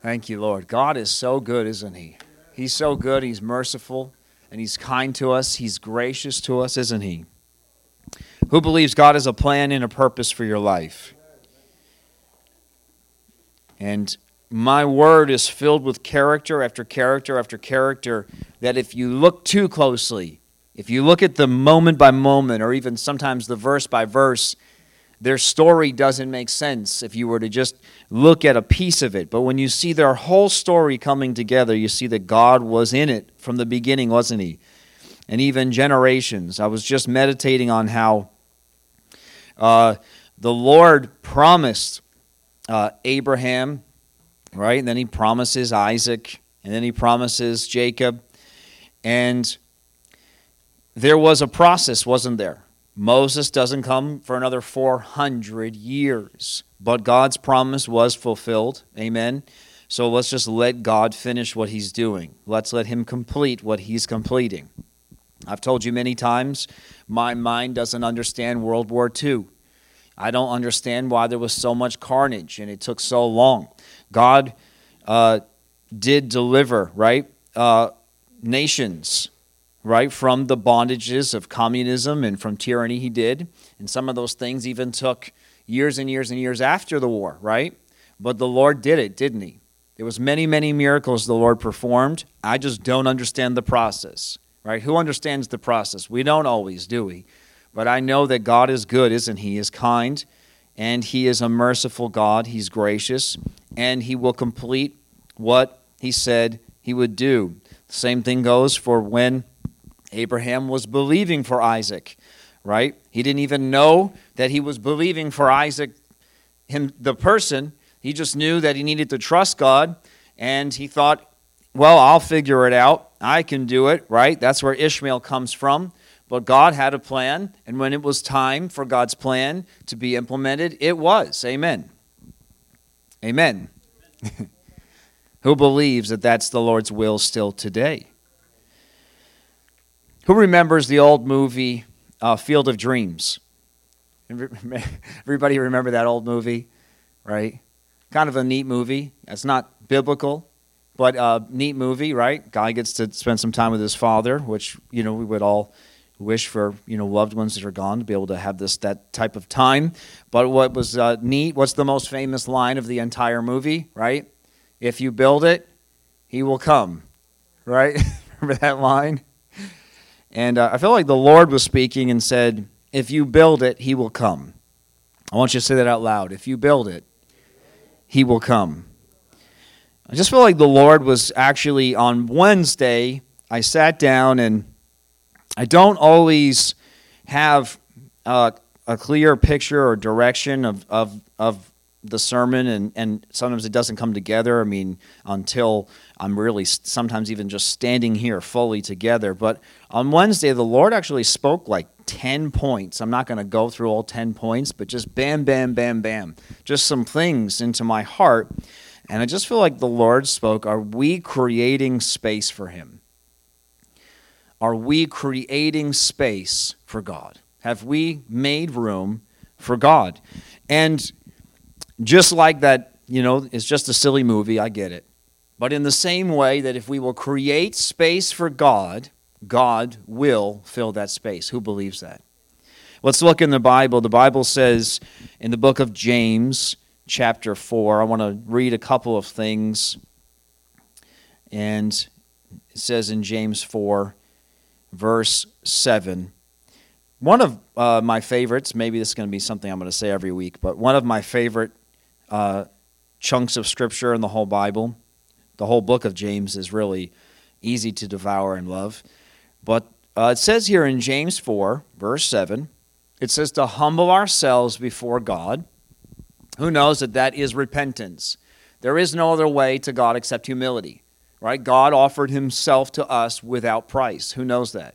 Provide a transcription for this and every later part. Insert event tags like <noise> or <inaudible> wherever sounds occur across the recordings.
Thank you, Lord. God is so good, isn't He? He's so good. He's merciful and He's kind to us. He's gracious to us, isn't He? Who believes God has a plan and a purpose for your life? And my word is filled with character after character after character that if you look too closely, if you look at the moment by moment, or even sometimes the verse by verse, their story doesn't make sense if you were to just look at a piece of it. But when you see their whole story coming together, you see that God was in it from the beginning, wasn't He? And even generations. I was just meditating on how uh, the Lord promised uh, Abraham, right? And then He promises Isaac, and then He promises Jacob. And there was a process, wasn't there? Moses doesn't come for another 400 years, but God's promise was fulfilled. Amen. So let's just let God finish what he's doing. Let's let him complete what he's completing. I've told you many times, my mind doesn't understand World War II. I don't understand why there was so much carnage and it took so long. God uh, did deliver, right? Uh, nations right, from the bondages of communism and from tyranny he did. And some of those things even took years and years and years after the war, right? But the Lord did it, didn't he? There was many, many miracles the Lord performed. I just don't understand the process, right? Who understands the process? We don't always, do we? But I know that God is good, isn't he? He is kind, and he is a merciful God. He's gracious, and he will complete what he said he would do. The same thing goes for when Abraham was believing for Isaac, right? He didn't even know that he was believing for Isaac, him, the person. He just knew that he needed to trust God, and he thought, well, I'll figure it out. I can do it, right? That's where Ishmael comes from. But God had a plan, and when it was time for God's plan to be implemented, it was. Amen. Amen. <laughs> Who believes that that's the Lord's will still today? Who remembers the old movie uh, Field of Dreams? <laughs> Everybody remember that old movie, right? Kind of a neat movie. It's not biblical, but a neat movie, right? Guy gets to spend some time with his father, which you know we would all wish for you know loved ones that are gone to be able to have this that type of time. But what was uh, neat? What's the most famous line of the entire movie? Right? If you build it, he will come. Right? <laughs> remember that line? And uh, I feel like the Lord was speaking and said, If you build it, he will come. I want you to say that out loud. If you build it, he will come. I just feel like the Lord was actually on Wednesday. I sat down and I don't always have uh, a clear picture or direction of, of, of the sermon, and, and sometimes it doesn't come together. I mean, until I'm really sometimes even just standing here fully together. But on Wednesday, the Lord actually spoke like 10 points. I'm not going to go through all 10 points, but just bam, bam, bam, bam. Just some things into my heart. And I just feel like the Lord spoke Are we creating space for Him? Are we creating space for God? Have we made room for God? And just like that, you know, it's just a silly movie, I get it. But in the same way that if we will create space for God, God will fill that space. Who believes that? Let's look in the Bible. The Bible says in the book of James, chapter 4, I want to read a couple of things. And it says in James 4, verse 7. One of uh, my favorites, maybe this is going to be something I'm going to say every week, but one of my favorite uh, chunks of scripture in the whole Bible. The whole book of James is really easy to devour and love. But uh, it says here in James 4, verse 7, it says to humble ourselves before God. Who knows that that is repentance? There is no other way to God except humility, right? God offered himself to us without price. Who knows that?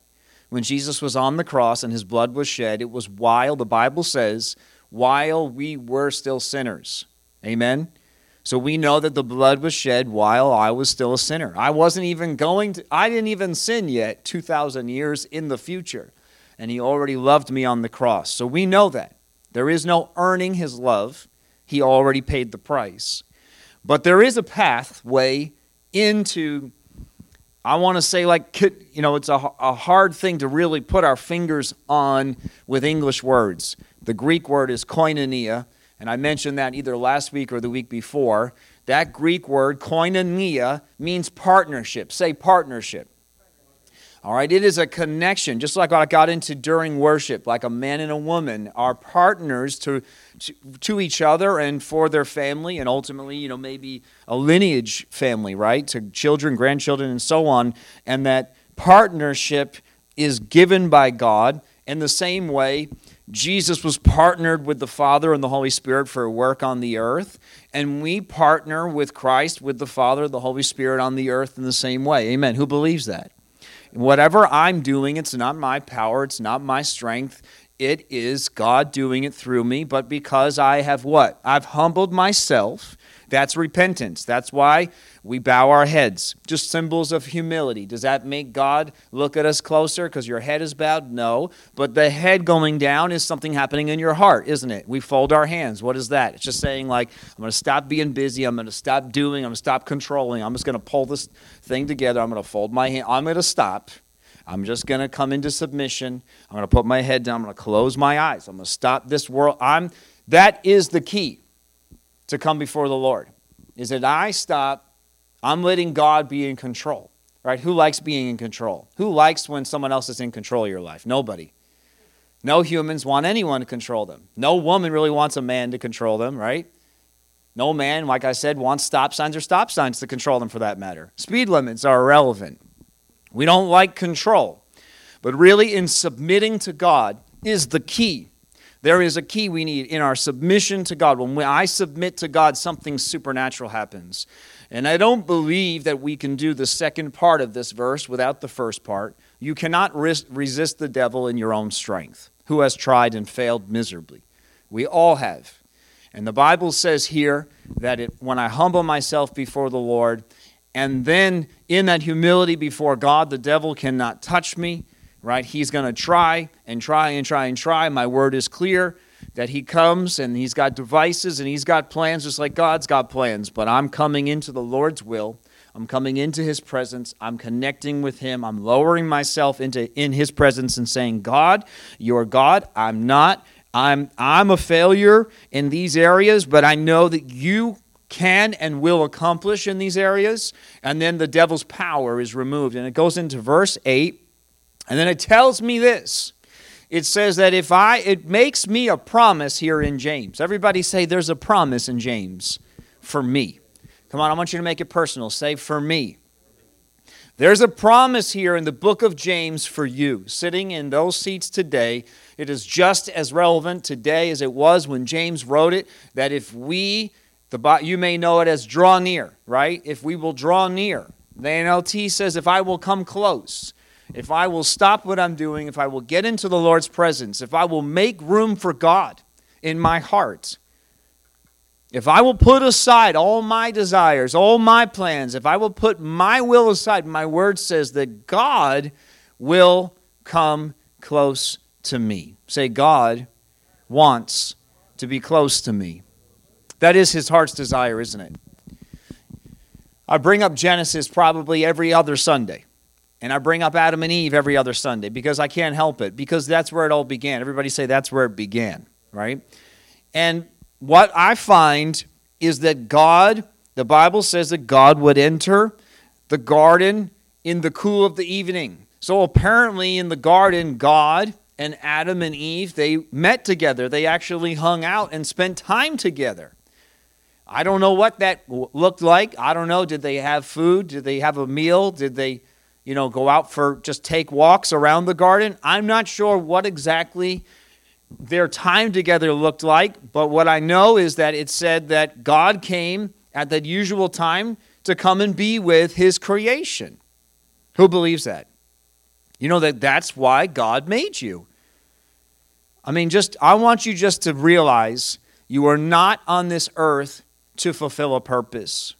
When Jesus was on the cross and his blood was shed, it was while, the Bible says, while we were still sinners. Amen? So we know that the blood was shed while I was still a sinner. I wasn't even going to, I didn't even sin yet 2,000 years in the future. And He already loved me on the cross. So we know that. There is no earning His love, He already paid the price. But there is a pathway into, I want to say, like, you know, it's a, a hard thing to really put our fingers on with English words. The Greek word is koinonia, and I mentioned that either last week or the week before. That Greek word, koinonia, means partnership. Say partnership. All right, it is a connection, just like I got into during worship, like a man and a woman are partners to, to, to each other and for their family, and ultimately, you know, maybe a lineage family, right? To children, grandchildren, and so on. And that partnership is given by God. In the same way, Jesus was partnered with the Father and the Holy Spirit for work on the earth, and we partner with Christ, with the Father, the Holy Spirit on the earth in the same way. Amen. Who believes that? Whatever I'm doing, it's not my power, it's not my strength. It is God doing it through me, but because I have what? I've humbled myself. That's repentance. That's why we bow our heads. Just symbols of humility. Does that make God look at us closer because your head is bowed? No. But the head going down is something happening in your heart, isn't it? We fold our hands. What is that? It's just saying, like, I'm going to stop being busy. I'm going to stop doing. I'm going to stop controlling. I'm just going to pull this thing together. I'm going to fold my hand. I'm going to stop. I'm just going to come into submission. I'm going to put my head down. I'm going to close my eyes. I'm going to stop this world. I'm that is the key to come before the Lord. Is that I stop I'm letting God be in control. Right? Who likes being in control? Who likes when someone else is in control of your life? Nobody. No humans want anyone to control them. No woman really wants a man to control them, right? No man, like I said, wants stop signs or stop signs to control them for that matter. Speed limits are irrelevant. We don't like control. But really, in submitting to God is the key. There is a key we need in our submission to God. When I submit to God, something supernatural happens. And I don't believe that we can do the second part of this verse without the first part. You cannot resist the devil in your own strength, who has tried and failed miserably. We all have. And the Bible says here that it, when I humble myself before the Lord, and then in that humility before God, the devil cannot touch me, right? He's going to try and try and try and try. My word is clear that he comes and he's got devices and he's got plans just like God's got plans. But I'm coming into the Lord's will. I'm coming into his presence. I'm connecting with him. I'm lowering myself into in his presence and saying, "God, you're God. I'm not. I'm I'm a failure in these areas, but I know that you can and will accomplish in these areas." And then the devil's power is removed. And it goes into verse 8. And then it tells me this it says that if I, it makes me a promise here in James. Everybody say there's a promise in James for me. Come on, I want you to make it personal. Say for me. There's a promise here in the book of James for you. Sitting in those seats today, it is just as relevant today as it was when James wrote it. That if we, the you may know it as draw near, right? If we will draw near, the NLT says, if I will come close if I will stop what I'm doing, if I will get into the Lord's presence, if I will make room for God in my heart, if I will put aside all my desires, all my plans, if I will put my will aside, my word says that God will come close to me. Say, God wants to be close to me. That is his heart's desire, isn't it? I bring up Genesis probably every other Sunday. And I bring up Adam and Eve every other Sunday because I can't help it, because that's where it all began. Everybody say that's where it began, right? And what I find is that God, the Bible says that God would enter the garden in the cool of the evening. So apparently in the garden, God and Adam and Eve, they met together. They actually hung out and spent time together. I don't know what that looked like. I don't know. Did they have food? Did they have a meal? Did they you know, go out for just take walks around the garden. I'm not sure what exactly their time together looked like, but what I know is that it said that God came at that usual time to come and be with his creation. Who believes that? You know that that's why God made you. I mean, just I want you just to realize you are not on this earth to fulfill a purpose.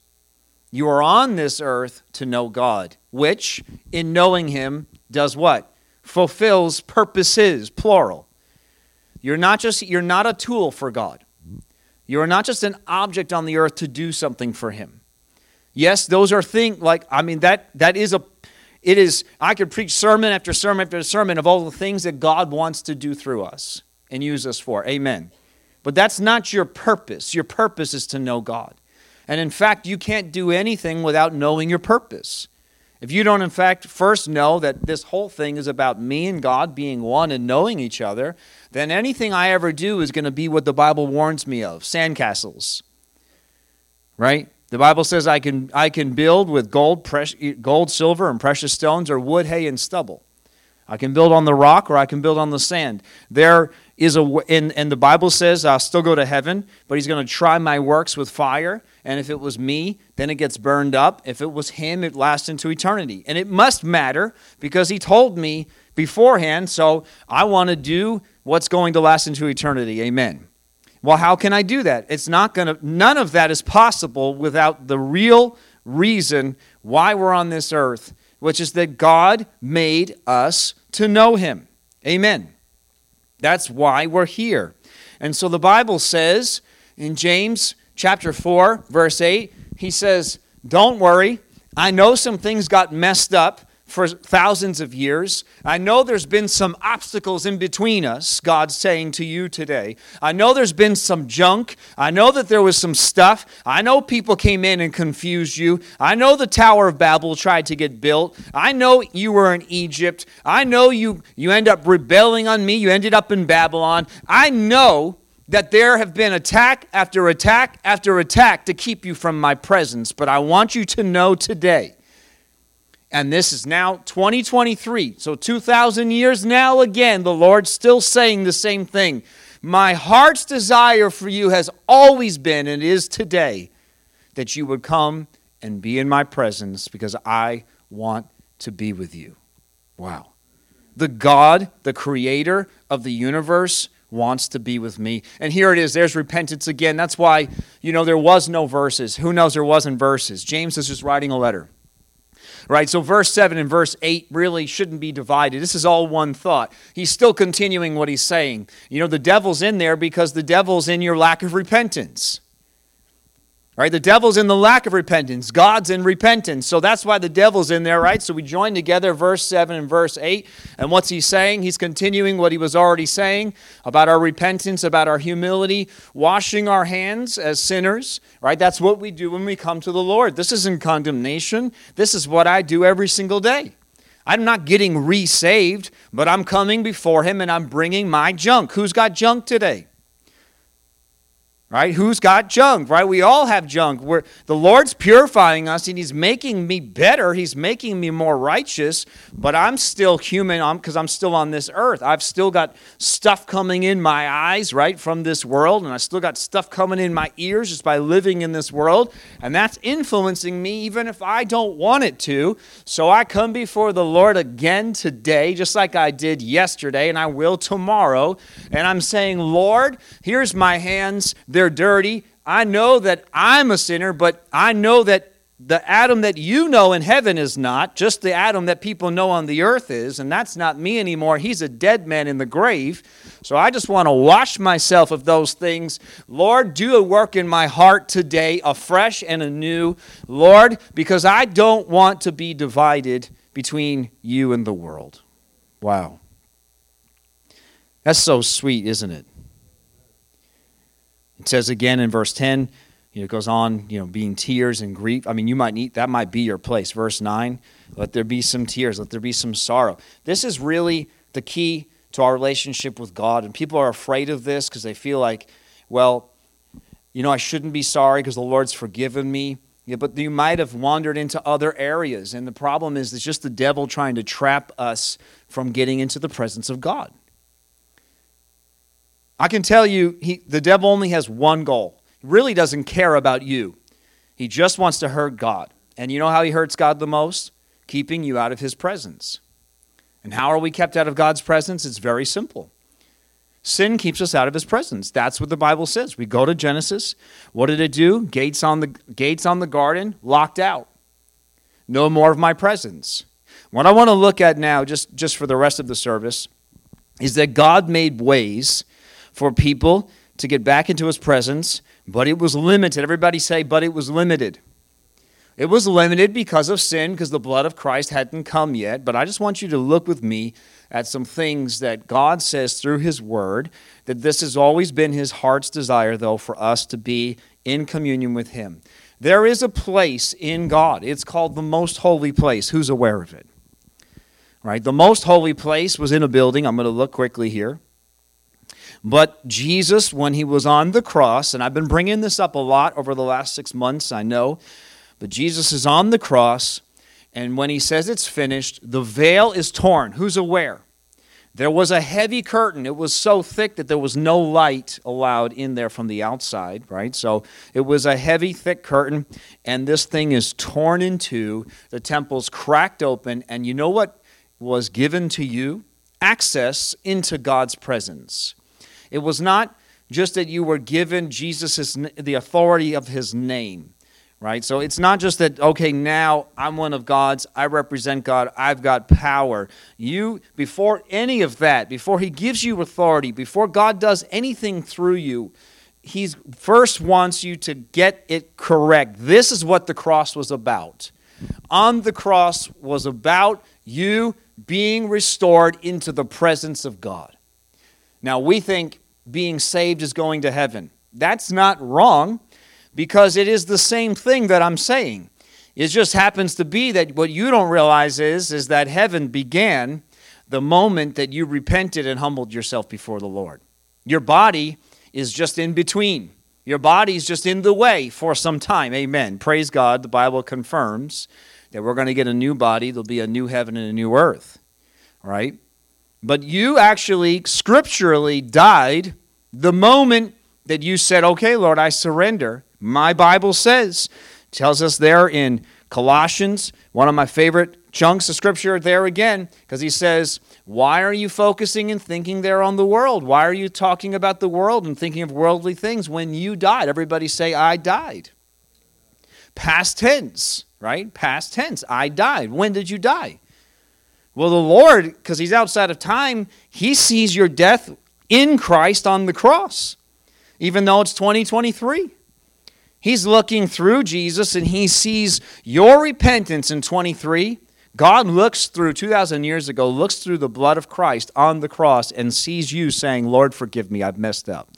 You are on this earth to know God, which, in knowing Him, does what? Fulfills purposes, plural. You're not just you're not a tool for God. You are not just an object on the earth to do something for him. Yes, those are things like I mean that that is a it is I could preach sermon after sermon after sermon of all the things that God wants to do through us and use us for. Amen. But that's not your purpose. Your purpose is to know God. And in fact, you can't do anything without knowing your purpose. If you don't, in fact, first know that this whole thing is about me and God being one and knowing each other, then anything I ever do is going to be what the Bible warns me of sandcastles. Right? The Bible says I can, I can build with gold, gold, silver, and precious stones, or wood, hay, and stubble. I can build on the rock or I can build on the sand. There is a, and, and the Bible says I'll still go to heaven, but he's going to try my works with fire. And if it was me, then it gets burned up. If it was him, it lasts into eternity. And it must matter because he told me beforehand, so I want to do what's going to last into eternity. Amen. Well, how can I do that? It's not going to, none of that is possible without the real reason why we're on this earth, which is that God made us to know Him. Amen. That's why we're here. And so the Bible says in James chapter 4, verse 8, he says, Don't worry. I know some things got messed up for thousands of years. I know there's been some obstacles in between us, God's saying to you today. I know there's been some junk. I know that there was some stuff. I know people came in and confused you. I know the Tower of Babel tried to get built. I know you were in Egypt. I know you, you end up rebelling on me. You ended up in Babylon. I know that there have been attack after attack after attack to keep you from my presence. But I want you to know today and this is now 2023. So 2,000 years now, again, the Lord's still saying the same thing. My heart's desire for you has always been and is today that you would come and be in my presence because I want to be with you. Wow. The God, the creator of the universe, wants to be with me. And here it is. There's repentance again. That's why, you know, there was no verses. Who knows there wasn't verses? James is just writing a letter right? So verse 7 and verse 8 really shouldn't be divided. This is all one thought. He's still continuing what he's saying. You know, the devil's in there because the devil's in your lack of repentance. Right? The devil's in the lack of repentance. God's in repentance. So that's why the devil's in there, right? So we join together verse 7 and verse 8. And what's he saying? He's continuing what he was already saying about our repentance, about our humility, washing our hands as sinners, right? That's what we do when we come to the Lord. This isn't condemnation. This is what I do every single day. I'm not getting resaved, but I'm coming before him and I'm bringing my junk. Who's got junk today? Right? Who's got junk, right? We all have junk. We're, the Lord's purifying us and He's making me better. He's making me more righteous, but I'm still human because I'm still on this earth. I've still got stuff coming in my eyes, right, from this world, and I still got stuff coming in my ears just by living in this world, and that's influencing me even if I don't want it to. So I come before the Lord again today, just like I did yesterday, and I will tomorrow, and I'm saying, Lord, here's my hands. They're they're dirty. I know that I'm a sinner, but I know that the Adam that you know in heaven is not, just the Adam that people know on the earth is, and that's not me anymore. He's a dead man in the grave. So I just want to wash myself of those things. Lord, do a work in my heart today, afresh and anew. Lord, because I don't want to be divided between you and the world. Wow. That's so sweet, isn't it? It says again in verse 10, you know, it goes on, you know, being tears and grief. I mean, you might need, that might be your place. Verse 9, let there be some tears, let there be some sorrow. This is really the key to our relationship with God. And people are afraid of this because they feel like, well, you know, I shouldn't be sorry because the Lord's forgiven me. Yeah, but you might have wandered into other areas. And the problem is, it's just the devil trying to trap us from getting into the presence of God. I can tell you, he, the devil only has one goal. He really doesn't care about you. He just wants to hurt God. And you know how he hurts God the most? Keeping you out of his presence. And how are we kept out of God's presence? It's very simple. Sin keeps us out of his presence. That's what the Bible says. We go to Genesis. What did it do? Gates on the gates on the garden locked out. No more of my presence. What I want to look at now just just for the rest of the service is that God made ways for people to get back into his presence but it was limited. Everybody say, but it was limited. It was limited because of sin, because the blood of Christ hadn't come yet. But I just want you to look with me at some things that God says through His Word, that this has always been His heart's desire, though, for us to be in communion with Him. There is a place in God. It's called the most holy place. Who's aware of it? Right? The most holy place was in a building. I'm going to look quickly here. But Jesus, when he was on the cross, and I've been bringing this up a lot over the last six months, I know, but Jesus is on the cross, and when he says it's finished, the veil is torn. Who's aware? There was a heavy curtain. It was so thick that there was no light allowed in there from the outside, right? So it was a heavy, thick curtain, and this thing is torn in two. The temple's cracked open, and you know what was given to you? Access into God's presence. It was not just that you were given Jesus' the authority of his name, right? So it's not just that okay, now I'm one of God's, I represent God, I've got power. You before any of that, before he gives you authority, before God does anything through you, he first wants you to get it correct. This is what the cross was about. On the cross was about you being restored into the presence of God. Now, we think being saved is going to heaven. That's not wrong because it is the same thing that I'm saying. It just happens to be that what you don't realize is, is that heaven began the moment that you repented and humbled yourself before the Lord. Your body is just in between. Your body is just in the way for some time. Amen. Praise God. The Bible confirms that we're going to get a new body. There'll be a new heaven and a new earth. Right? But you actually scripturally died the moment that you said, Okay, Lord, I surrender. My Bible says, tells us there in Colossians, one of my favorite chunks of scripture there again, because he says, Why are you focusing and thinking there on the world? Why are you talking about the world and thinking of worldly things when you died? Everybody say, I died. Past tense right? Past tense. I died. When did you die? Well, the Lord, because He's outside of time, He sees your death in Christ on the cross, even though it's 2023. He's looking through Jesus and He sees your repentance in 23. God looks through 2,000 years ago, looks through the blood of Christ on the cross and sees you saying, Lord, forgive me, I've messed up.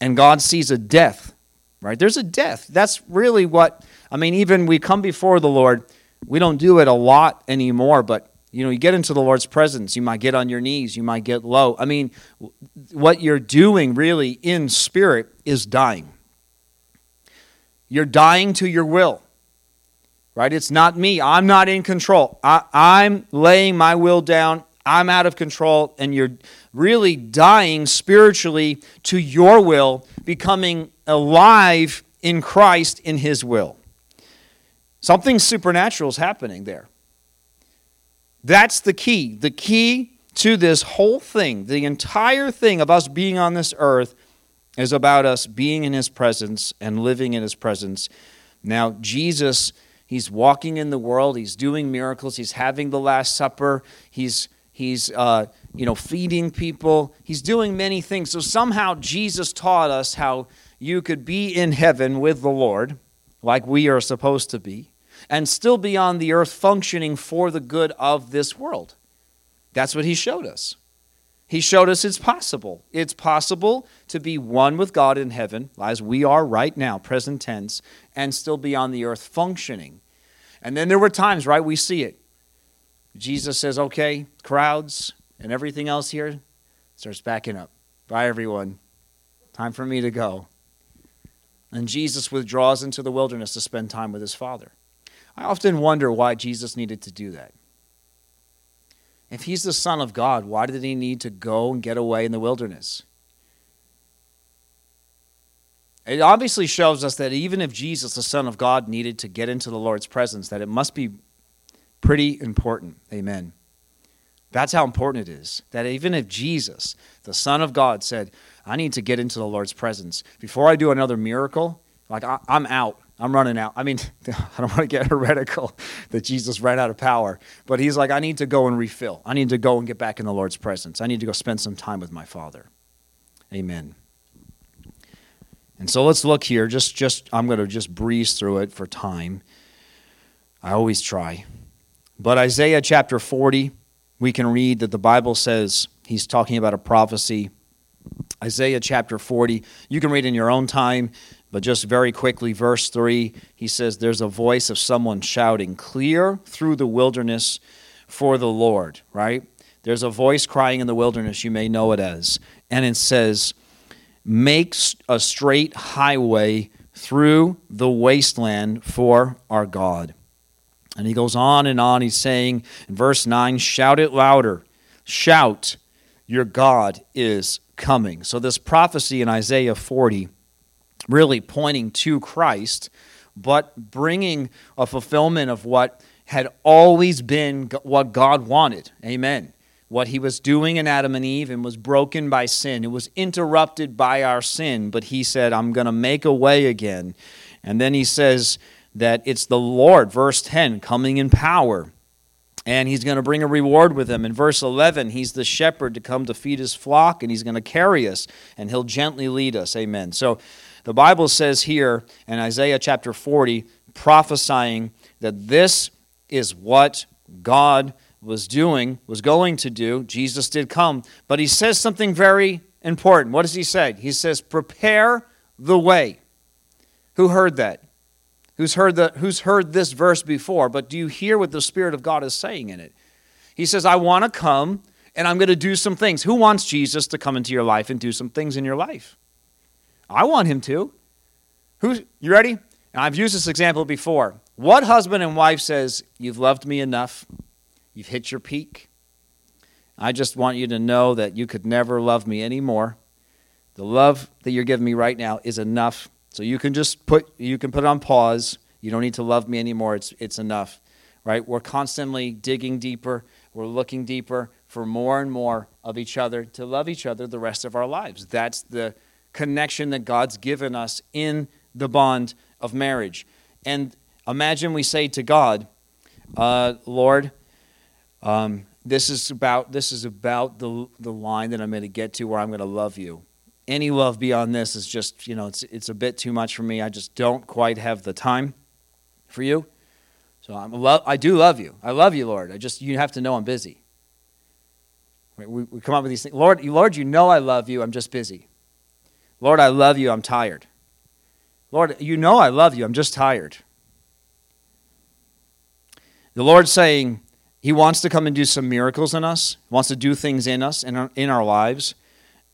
And God sees a death, right? There's a death. That's really what I mean, even we come before the Lord, we don't do it a lot anymore, but you know, you get into the Lord's presence, you might get on your knees, you might get low. I mean, what you're doing really in spirit is dying. You're dying to your will, right? It's not me. I'm not in control. I, am laying my will down. I'm out of control, and you're really dying spiritually to your will, becoming alive in Christ in His will. Something supernatural is happening there. That's the key. The key to this whole thing, the entire thing of us being on this earth, is about us being in His presence and living in His presence. Now, Jesus, He's walking in the world, He's doing miracles, He's having the Last Supper, He's He's uh, you know feeding people, He's doing many things. So somehow Jesus taught us how you could be in heaven with the Lord, like we are supposed to be and still be on the earth functioning for the good of this world. That's what he showed us. He showed us it's possible. It's possible to be one with God in heaven, as we are right now, present tense, and still be on the earth functioning. And then there were times, right, we see it. Jesus says, okay, crowds and everything else here starts backing up. Bye, everyone. Time for me to go. And Jesus withdraws into the wilderness to spend time with his Father. I often wonder why Jesus needed to do that. If he's the Son of God, why did he need to go and get away in the wilderness? It obviously shows us that even if Jesus, the Son of God, needed to get into the Lord's presence, that it must be pretty important. Amen. That's how important it is. That even if Jesus, the Son of God, said, I need to get into the Lord's presence, before I do another miracle, like I, am out. I'm running out. I mean, <laughs> I don't want to get heretical <laughs> that Jesus ran out of power, but he's like, I need to go and refill. I need to go and get back in the Lord's presence. I need to go spend some time with my Father. Amen. And so let's look here. Just, just I'm going to just breeze through it for time. I always try. But Isaiah chapter 40, we can read that the Bible says he's talking about a prophecy. Isaiah chapter 40, you can read in your own time, but just very quickly, verse 3, he says, There's a voice of someone shouting, Clear through the wilderness for the Lord, right? There's a voice crying in the wilderness, you may know it as. And it says, Make a straight highway through the wasteland for our God. And he goes on and on. He's saying in verse 9, Shout it louder. Shout, your God is coming. So, this prophecy in Isaiah 40 really pointing to Christ, but bringing a fulfillment of what had always been what God wanted. Amen. What he was doing in Adam and Eve and was broken by sin. It was interrupted by our sin, but he said, I'm going to make a way again. And then he says that it's the Lord, verse 10, coming in power. And he's going to bring a reward with him. In verse 11, he's the shepherd to come to feed his flock, and he's going to carry us, and he'll gently lead us. Amen. So the Bible says here in Isaiah chapter 40, prophesying that this is what God was doing, was going to do. Jesus did come. But he says something very important. What does he say? He says, Prepare the way. Who heard that? Who's heard, the, who's heard this verse before? But do you hear what the Spirit of God is saying in it? He says, I want to come and I'm going to do some things. Who wants Jesus to come into your life and do some things in your life? I want him to. Who's you ready? I've used this example before. What husband and wife says, You've loved me enough, you've hit your peak. I just want you to know that you could never love me anymore. The love that you're giving me right now is enough. So you can just put you can put it on pause. You don't need to love me anymore. It's it's enough. Right? We're constantly digging deeper. We're looking deeper for more and more of each other to love each other the rest of our lives. That's the connection that God's given us in the bond of marriage. And Imagine we say to God, uh, Lord, um, this is about this is about the the line that I'm going to get to where I'm going to love you. Any love beyond this is just you know it's it's a bit too much for me. I just don't quite have the time for you. So I'm love. I do love you. I love you, Lord. I just you have to know I'm busy. We, we come up with these things. Lord, Lord, you know I love you. I'm just busy. Lord, I love you. I'm tired. Lord, you know I love you. I'm just tired. The Lord's saying He wants to come and do some miracles in us, wants to do things in us, our, in our lives.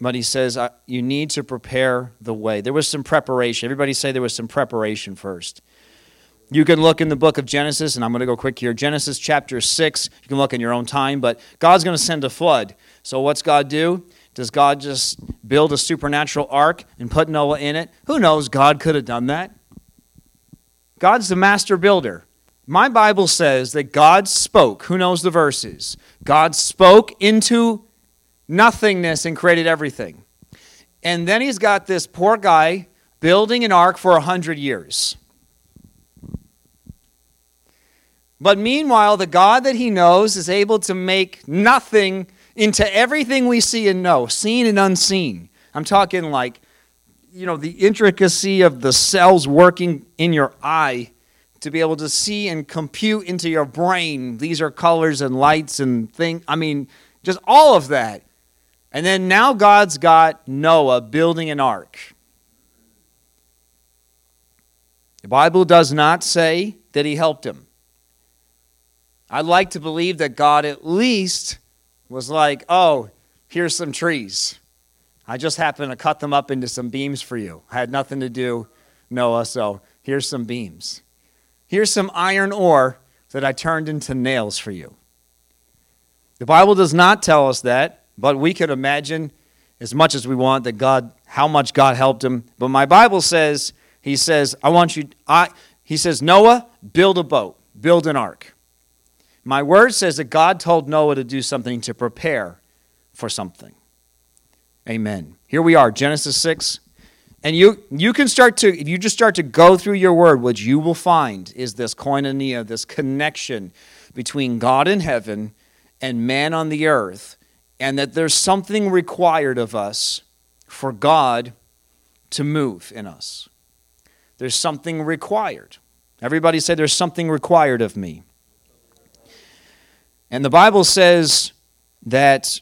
But He says, you need to prepare the way. There was some preparation. Everybody say there was some preparation first. You can look in the book of Genesis, and I'm going to go quick here. Genesis chapter 6, you can look in your own time, but God's going to send a flood. So, what's God do? Does God just build a supernatural ark and put Noah in it? Who knows? God could have done that. God's the master builder. My Bible says that God spoke. Who knows the verses? God spoke into nothingness and created everything. And then he's got this poor guy building an ark for a hundred years. But meanwhile, the God that he knows is able to make nothing into everything we see and know, seen and unseen. I'm talking like, you know, the intricacy of the cells working in your eye to be able to see and compute into your brain these are colors and lights and things. I mean, just all of that. And then now God's got Noah building an ark. The Bible does not say that he helped him. I'd like to believe that God at least was like, oh, here's some trees. I just happened to cut them up into some beams for you. I had nothing to do, Noah, so here's some beams. Here's some iron ore that I turned into nails for you. The Bible does not tell us that, but we could imagine as much as we want that God, how much God helped him. But my Bible says, He says, I want you, I, He says, Noah, build a boat, build an ark. My word says that God told Noah to do something to prepare for something. Amen. Here we are, Genesis 6, and you, you can start to, if you just start to go through your word, what you will find is this koinonia, this connection between God in heaven and man on the earth, and that there's something required of us for God to move in us. There's something required. Everybody say, There's something required of me. And the Bible says that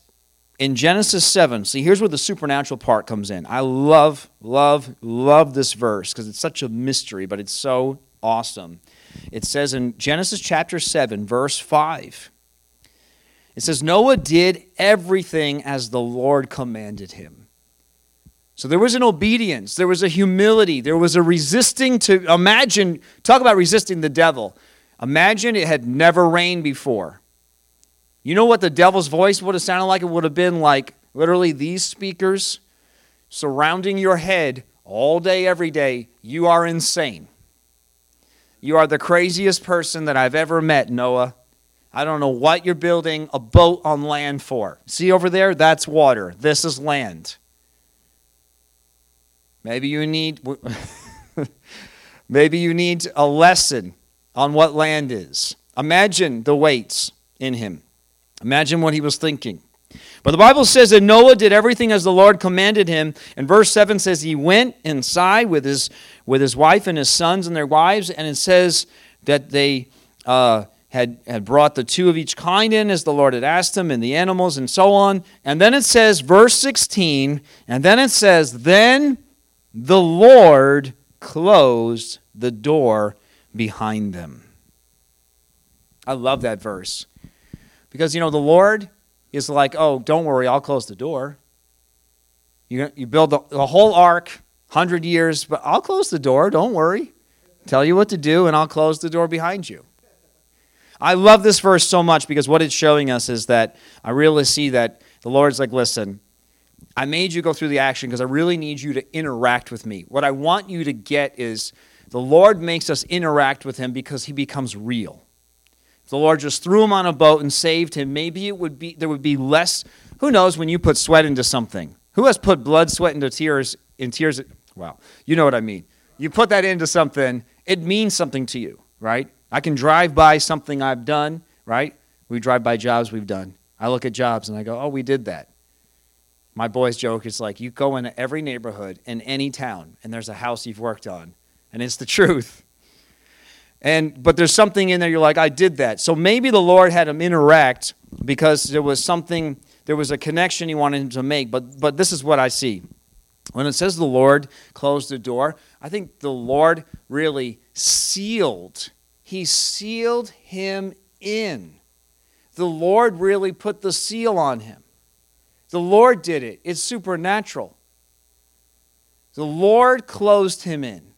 in Genesis 7, see, here's where the supernatural part comes in. I love, love, love this verse because it's such a mystery, but it's so awesome. It says in Genesis chapter 7, verse 5, it says, Noah did everything as the Lord commanded him. So there was an obedience, there was a humility, there was a resisting to imagine, talk about resisting the devil. Imagine it had never rained before. You know what the devil's voice would have sounded like? It would have been like literally these speakers surrounding your head all day, every day. You are insane. You are the craziest person that I've ever met, Noah. I don't know what you're building a boat on land for. See over there? That's water. This is land. Maybe you need <laughs> maybe you need a lesson on what land is. Imagine the weights in him. Imagine what he was thinking. But the Bible says that Noah did everything as the Lord commanded him. And verse 7 says he went inside with his, with his wife and his sons and their wives. And it says that they uh, had, had brought the two of each kind in as the Lord had asked them, and the animals and so on. And then it says, verse 16, and then it says, Then the Lord closed the door behind them. I love that verse. Because, you know, the Lord is like, oh, don't worry, I'll close the door. You, you build the, the whole ark, 100 years, but I'll close the door, don't worry. Tell you what to do, and I'll close the door behind you. I love this verse so much because what it's showing us is that I really see that the Lord's like, listen, I made you go through the action because I really need you to interact with me. What I want you to get is the Lord makes us interact with him because he becomes real the Lord just threw him on a boat and saved him, maybe it would be there would be less. Who knows when you put sweat into something? Who has put blood, sweat into tears in tears? Well, you know what I mean. You put that into something, it means something to you, right? I can drive by something I've done, right? We drive by jobs we've done. I look at jobs and I go, "Oh, we did that." My boys joke is like you go into every neighborhood in any town and there's a house you've worked on, and it's the truth. And but there's something in there you're like, I did that. So maybe the Lord had him interact because there was something, there was a connection he wanted him to make. But but this is what I see. When it says the Lord closed the door, I think the Lord really sealed. He sealed him in. The Lord really put the seal on him. The Lord did it. It's supernatural. The Lord closed him in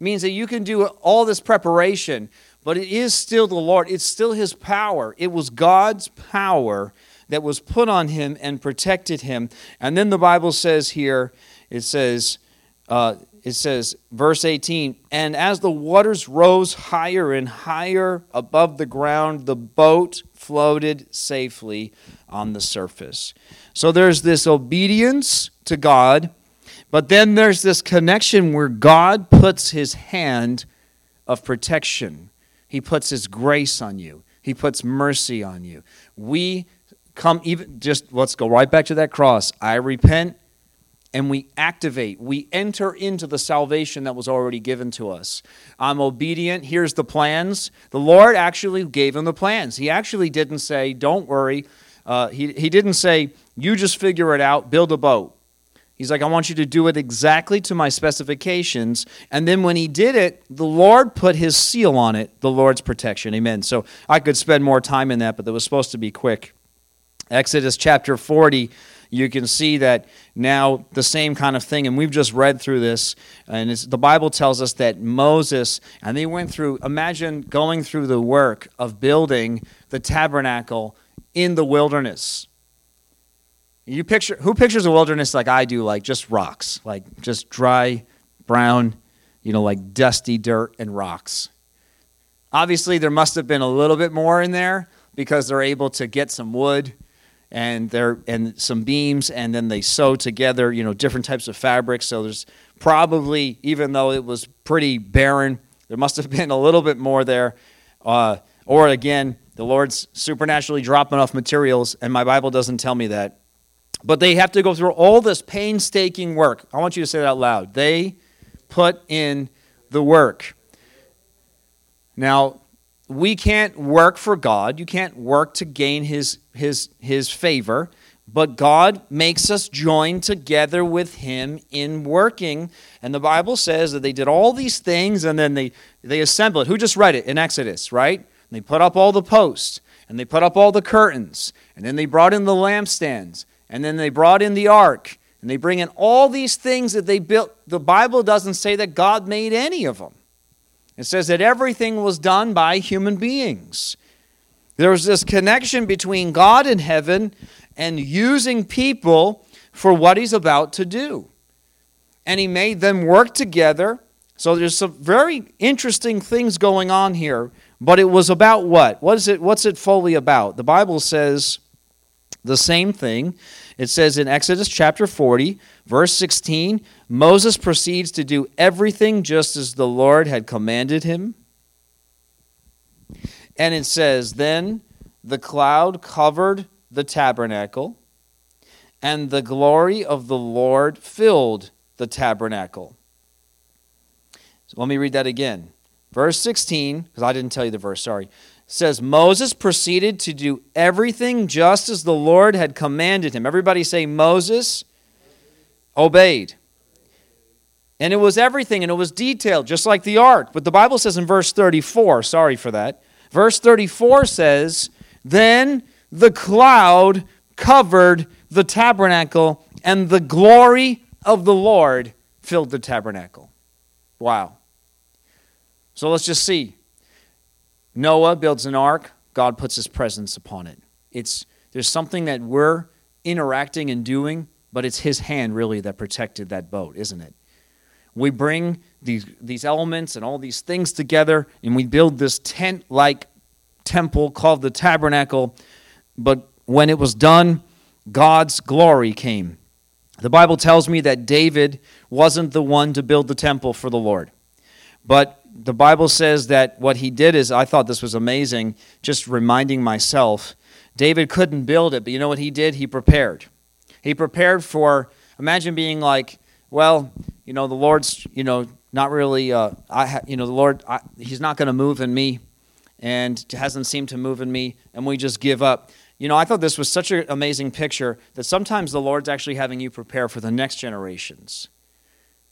means that you can do all this preparation, but it is still the Lord. It's still His power. It was God's power that was put on him and protected him. And then the Bible says here, it says, uh, it says, verse 18, and as the waters rose higher and higher above the ground, the boat floated safely on the surface. So there's this obedience to God but then there's this connection where God puts his hand of protection. He puts his grace on you. He puts mercy on you. We come even just let's go right back to that cross. I repent and we activate. We enter into the salvation that was already given to us. I'm obedient. Here's the plans. The Lord actually gave him the plans. He actually didn't say, "Don't worry." Uh, he he didn't say, "You just figure it out. Build a boat." He's like, I want you to do it exactly to my specifications. And then when he did it, the Lord put his seal on it, the Lord's protection. Amen. So I could spend more time in that, but that was supposed to be quick. Exodus chapter 40, you can see that now the same kind of thing. And we've just read through this. And the Bible tells us that Moses, and they went through, imagine going through the work of building the tabernacle in the wilderness you picture who pictures a wilderness like I do, like just rocks, like just dry, brown, you know, like dusty dirt and rocks. Obviously, there must have been a little bit more in there because they're able to get some wood and they're and some beams and then they sew together, you know, different types of fabrics. So there's probably, even though it was pretty barren, there must have <laughs> been a little bit more there. Uh, or again, the Lord's supernaturally dropping off materials, and my Bible doesn't tell me that. But they have to go through all this painstaking work. I want you to say that out loud. They put in the work. Now, we can't work for God. You can't work to gain his, his, his favor. But God makes us join together with Him in working. And the Bible says that they did all these things and then they, they assembled. Who just read it in Exodus, right? And they put up all the posts and they put up all the curtains and then they brought in the lampstands and then they brought in the ark and they bring in all these things that they built. The Bible doesn't say that God made any of them, it says that everything was done by human beings. There was this connection between God in heaven and using people for what he's about to do. And he made them work together. So there's some very interesting things going on here. But it was about what? What is it? What's it fully about? The Bible says the same thing. It says in Exodus chapter 40, verse 16, Moses proceeds to do everything just as the Lord had commanded him. And it says, Then the cloud covered the tabernacle, and the glory of the Lord filled the tabernacle. So let me read that again. Verse 16, because I didn't tell you the verse, sorry. Says Moses proceeded to do everything just as the Lord had commanded him. Everybody say Moses obeyed. And it was everything, and it was detailed, just like the ark. But the Bible says in verse 34, sorry for that. Verse 34 says, Then the cloud covered the tabernacle, and the glory of the Lord filled the tabernacle. Wow. So let's just see. Noah builds an ark, God puts his presence upon it. It's there's something that we're interacting and doing, but it's his hand really that protected that boat, isn't it? We bring these these elements and all these things together and we build this tent-like temple called the tabernacle but when it was done, God's glory came. The Bible tells me that David wasn't the one to build the temple for the Lord. But the Bible says that what he did is, I thought this was amazing, just reminding myself. David couldn't build it, but you know what he did? He prepared. He prepared for, imagine being like, well, you know, the Lord's, you know, not really, uh, I, ha- you know, the Lord, I, He's not going to move in me, and hasn't seemed to move in me, and we just give up. You know, I thought this was such an amazing picture that sometimes the Lord's actually having you prepare for the next generations.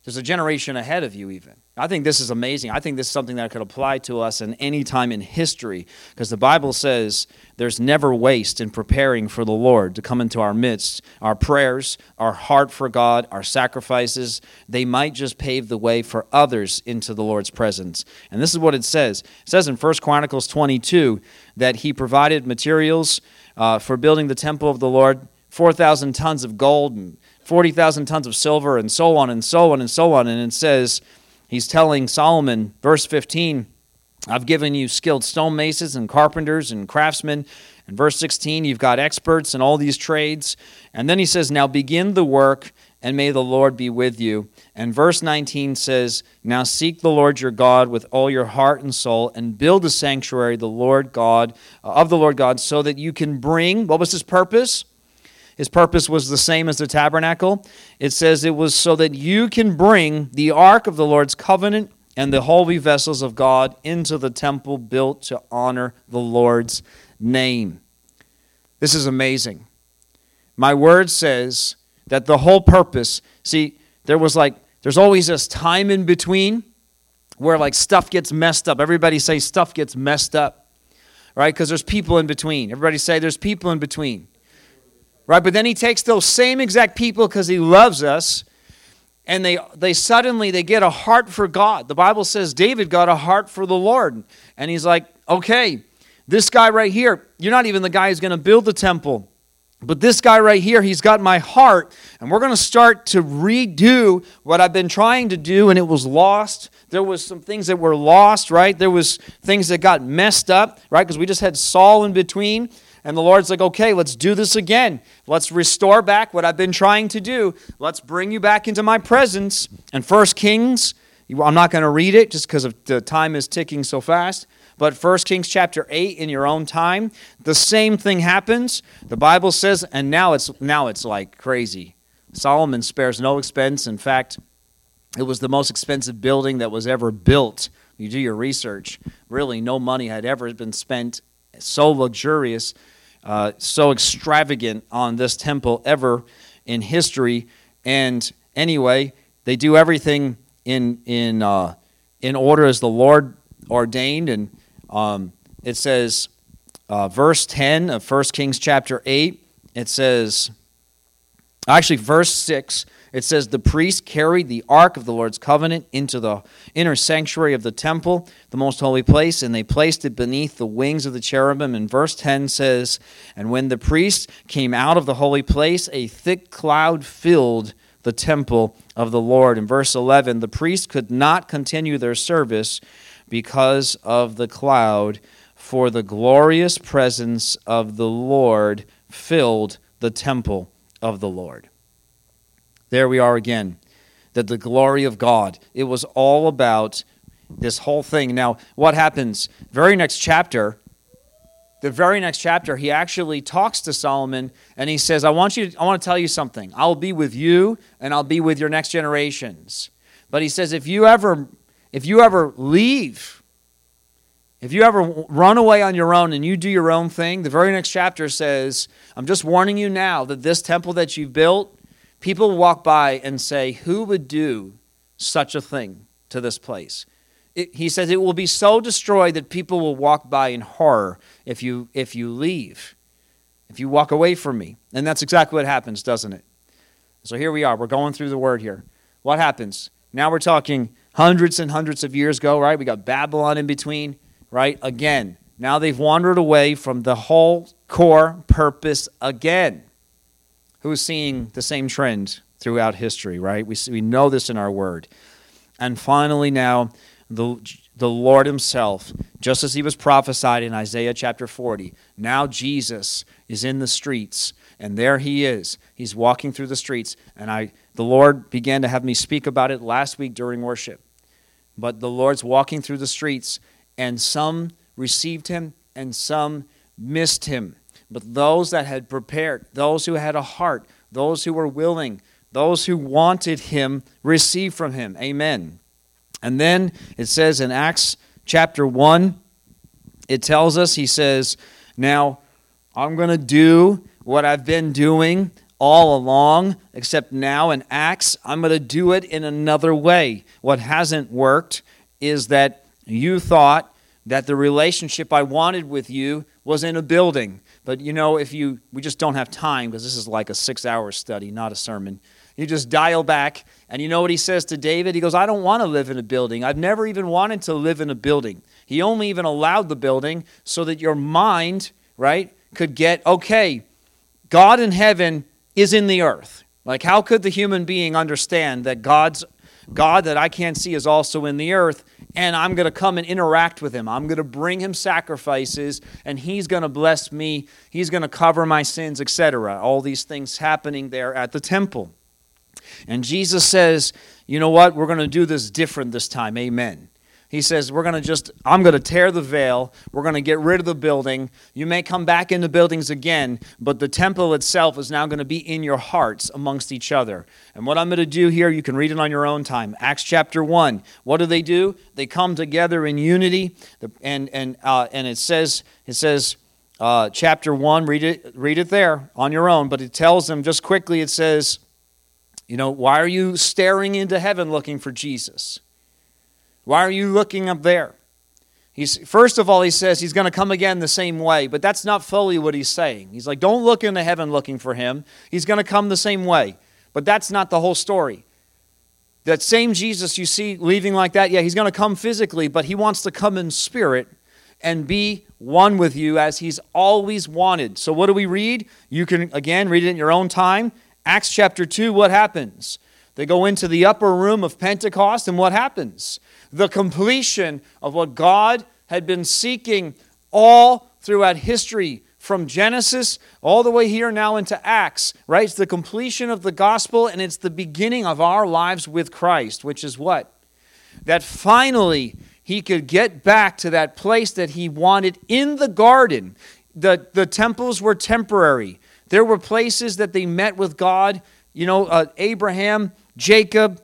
There's a generation ahead of you, even. I think this is amazing. I think this is something that could apply to us in any time in history because the Bible says there's never waste in preparing for the Lord to come into our midst. Our prayers, our heart for God, our sacrifices, they might just pave the way for others into the Lord's presence. And this is what it says it says in 1 Chronicles 22 that He provided materials uh, for building the temple of the Lord 4,000 tons of gold and 40,000 tons of silver and so on and so on and so on. And it says, he's telling Solomon, verse 15, I've given you skilled stonemasons and carpenters and craftsmen. And verse 16, you've got experts in all these trades. And then he says, Now begin the work, and may the Lord be with you. And verse 19 says, Now seek the Lord your God with all your heart and soul, and build a sanctuary, the Lord God, of the Lord God, so that you can bring, what was his purpose? His purpose was the same as the tabernacle. It says it was so that you can bring the ark of the Lord's covenant and the holy vessels of God into the temple built to honor the Lord's name. This is amazing. My word says that the whole purpose, see, there was like there's always this time in between where like stuff gets messed up. Everybody say stuff gets messed up, right? Because there's people in between. Everybody say there's people in between, right? But then he takes those same exact people because he loves us, and they they suddenly they get a heart for God. The Bible says David got a heart for the Lord, and he's like, okay, this guy right here, you're not even the guy who's going to build the temple. But this guy right here, he's got my heart, and we're going to start to redo what I've been trying to do, and it was lost. There was some things that were lost, right? There was things that got messed up, right? Because we just had Saul in between, and the Lord's like, okay, let's do this again. Let's restore back what I've been trying to do. Let's bring you back into my presence. And First Kings I'm not going to read it just because the time is ticking so fast. But 1 Kings chapter 8 in your own time, the same thing happens. The Bible says, and now it's now it's like crazy. Solomon spares no expense. In fact, it was the most expensive building that was ever built. You do your research. Really, no money had ever been spent so luxurious, uh, so extravagant on this temple ever in history. And anyway, they do everything in in uh, in order as the Lord ordained. And um, it says, uh, verse ten of 1 Kings chapter eight. It says, actually, verse six. It says, The priest carried the ark of the Lord's covenant into the inner sanctuary of the temple, the most holy place, and they placed it beneath the wings of the cherubim. And verse 10 says, And when the priest came out of the holy place, a thick cloud filled the temple of the Lord. In verse 11, the priests could not continue their service because of the cloud, for the glorious presence of the Lord filled the temple of the Lord. There we are again. That the glory of God, it was all about this whole thing. Now, what happens? Very next chapter, the very next chapter, he actually talks to Solomon and he says, I want you I want to tell you something. I'll be with you and I'll be with your next generations. But he says, if you ever if you ever leave, if you ever run away on your own and you do your own thing, the very next chapter says, I'm just warning you now that this temple that you've built, people walk by and say, Who would do such a thing to this place? It, he says it will be so destroyed that people will walk by in horror if you if you leave, if you walk away from me. And that's exactly what happens, doesn't it? So here we are. We're going through the word here. What happens? Now we're talking hundreds and hundreds of years ago, right? We got Babylon in between, right? Again. Now they've wandered away from the whole core purpose again. Who's seeing the same trend throughout history, right? We, we know this in our word. And finally, now the, the Lord Himself, just as He was prophesied in Isaiah chapter 40. Now Jesus is in the streets, and there He is. He's walking through the streets. And I, the Lord began to have me speak about it last week during worship. But the Lord's walking through the streets, and some received Him, and some missed Him. But those that had prepared, those who had a heart, those who were willing, those who wanted Him, received from Him. Amen. And then it says in Acts chapter 1, it tells us, he says, Now I'm going to do what I've been doing all along, except now in Acts, I'm going to do it in another way. What hasn't worked is that you thought that the relationship I wanted with you was in a building. But you know, if you, we just don't have time because this is like a six hour study, not a sermon. You just dial back. And you know what he says to David? He goes, I don't want to live in a building. I've never even wanted to live in a building. He only even allowed the building so that your mind, right, could get, okay, God in heaven is in the earth. Like, how could the human being understand that God's God that I can't see is also in the earth, and I'm going to come and interact with him. I'm going to bring him sacrifices, and he's going to bless me. He's going to cover my sins, etc. All these things happening there at the temple. And Jesus says, you know what? We're going to do this different this time. Amen. He says, We're going to just, I'm going to tear the veil. We're going to get rid of the building. You may come back into buildings again, but the temple itself is now going to be in your hearts amongst each other. And what I'm going to do here, you can read it on your own time. Acts chapter 1. What do they do? They come together in unity. And, and, uh, and it says, it says, uh, chapter 1, read it, read it there on your own, but it tells them just quickly, it says, you know, why are you staring into heaven looking for Jesus? Why are you looking up there? He's, first of all, he says he's going to come again the same way, but that's not fully what he's saying. He's like, don't look into heaven looking for him. He's going to come the same way. But that's not the whole story. That same Jesus you see leaving like that, yeah, he's going to come physically, but he wants to come in spirit and be one with you as he's always wanted. So, what do we read? You can, again, read it in your own time. Acts chapter 2, what happens? They go into the upper room of Pentecost, and what happens? The completion of what God had been seeking all throughout history, from Genesis all the way here now into Acts, right? It's the completion of the gospel, and it's the beginning of our lives with Christ, which is what? that finally he could get back to that place that he wanted in the garden. The, the temples were temporary, there were places that they met with God. You know, uh, Abraham, Jacob,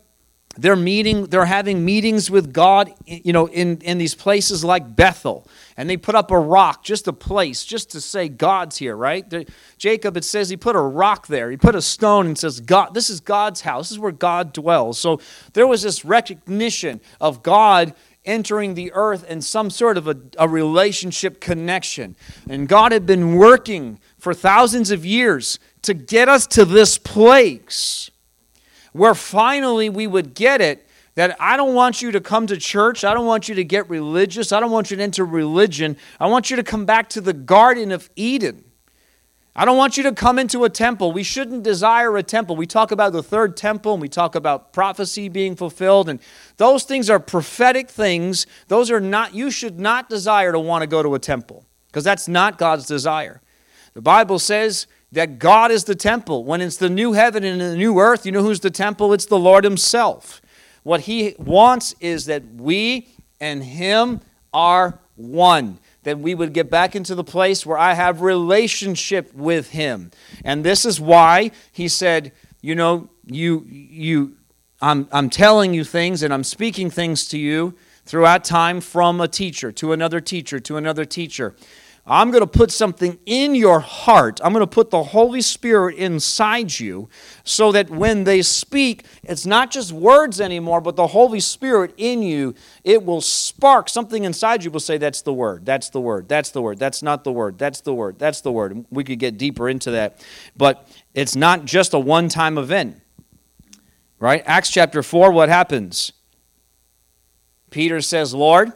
they're meeting they're having meetings with god you know in, in these places like bethel. And they put up a rock just a place just to say god's here right? The, jacob it says he put a rock there. He put a stone and says god this is god's house. This is where god dwells. So there was this recognition of god entering the earth in some sort of a, a relationship connection. And god had been working for thousands of years to get us to this place where finally we would get it that I don't want you to come to church. I don't want you to get religious. I don't want you to enter religion. I want you to come back to the Garden of Eden. I don't want you to come into a temple. We shouldn't desire a temple. We talk about the third temple and we talk about prophecy being fulfilled, and those things are prophetic things. Those are not, you should not desire to want to go to a temple because that's not God's desire. The Bible says that God is the temple. When it's the new heaven and the new earth, you know who's the temple? It's the Lord Himself. What He wants is that we and Him are one. That we would get back into the place where I have relationship with Him. And this is why He said, you know, you you I'm I'm telling you things and I'm speaking things to you throughout time from a teacher to another teacher to another teacher. I'm going to put something in your heart. I'm going to put the Holy Spirit inside you so that when they speak, it's not just words anymore, but the Holy Spirit in you. It will spark something inside you will say, That's the word. That's the word. That's the word. That's not the word. That's the word. That's the word. We could get deeper into that. But it's not just a one time event, right? Acts chapter 4, what happens? Peter says, Lord,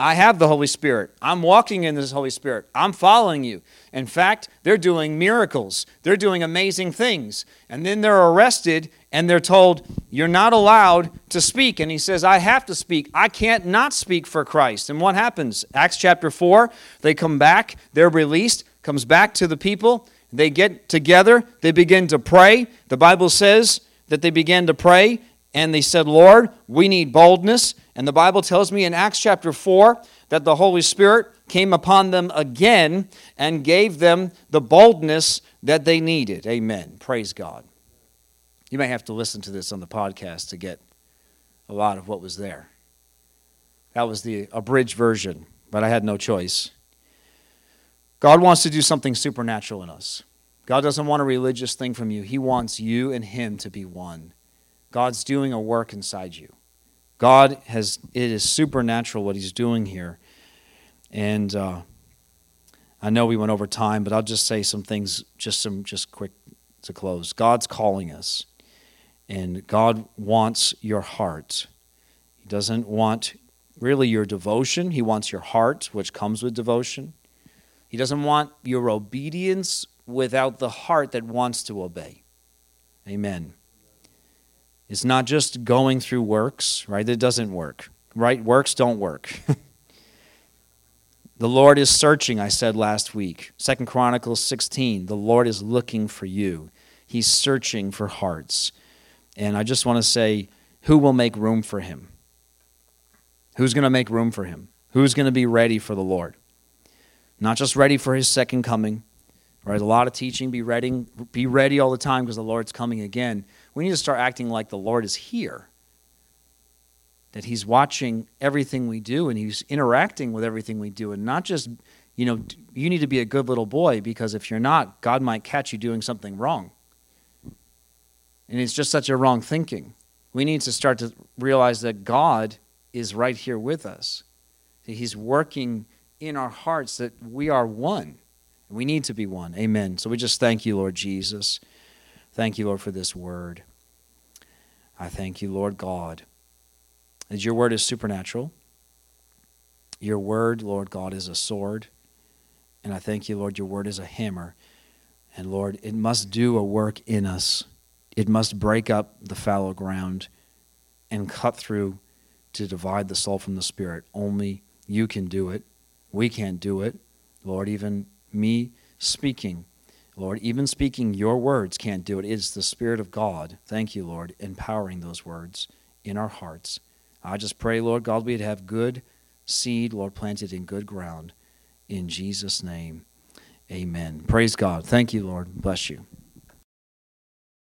I have the Holy Spirit. I'm walking in this Holy Spirit. I'm following you. In fact, they're doing miracles, they're doing amazing things. And then they're arrested and they're told, You're not allowed to speak. And he says, I have to speak. I can't not speak for Christ. And what happens? Acts chapter 4, they come back, they're released, comes back to the people. They get together, they begin to pray. The Bible says that they began to pray and they said, Lord, we need boldness. And the Bible tells me in Acts chapter 4 that the Holy Spirit came upon them again and gave them the boldness that they needed. Amen. Praise God. You may have to listen to this on the podcast to get a lot of what was there. That was the abridged version, but I had no choice. God wants to do something supernatural in us. God doesn't want a religious thing from you. He wants you and Him to be one. God's doing a work inside you. God has, it is supernatural what He's doing here. And uh, I know we went over time, but I'll just say some things, just some, just quick to close. God's calling us, and God wants your heart. He doesn't want really your devotion, He wants your heart, which comes with devotion. He doesn't want your obedience without the heart that wants to obey. Amen. It's not just going through works, right? It doesn't work, right? Works don't work. <laughs> the Lord is searching, I said last week. Second Chronicles 16, the Lord is looking for you. He's searching for hearts. And I just want to say, who will make room for him? Who's going to make room for him? Who's going to be ready for the Lord? Not just ready for his second coming, right? A lot of teaching, be ready, be ready all the time because the Lord's coming again. We need to start acting like the Lord is here. That He's watching everything we do and He's interacting with everything we do, and not just, you know, you need to be a good little boy because if you're not, God might catch you doing something wrong. And it's just such a wrong thinking. We need to start to realize that God is right here with us. That He's working in our hearts that we are one. We need to be one. Amen. So we just thank you, Lord Jesus. Thank you, Lord, for this word. I thank you, Lord God, as your word is supernatural. Your word, Lord God, is a sword. And I thank you, Lord, your word is a hammer. And Lord, it must do a work in us. It must break up the fallow ground and cut through to divide the soul from the spirit. Only you can do it. We can't do it. Lord, even me speaking Lord, even speaking your words can't do it. It's the Spirit of God, thank you, Lord, empowering those words in our hearts. I just pray, Lord God, we'd have good seed, Lord, planted in good ground. In Jesus' name, amen. Praise God. Thank you, Lord. Bless you.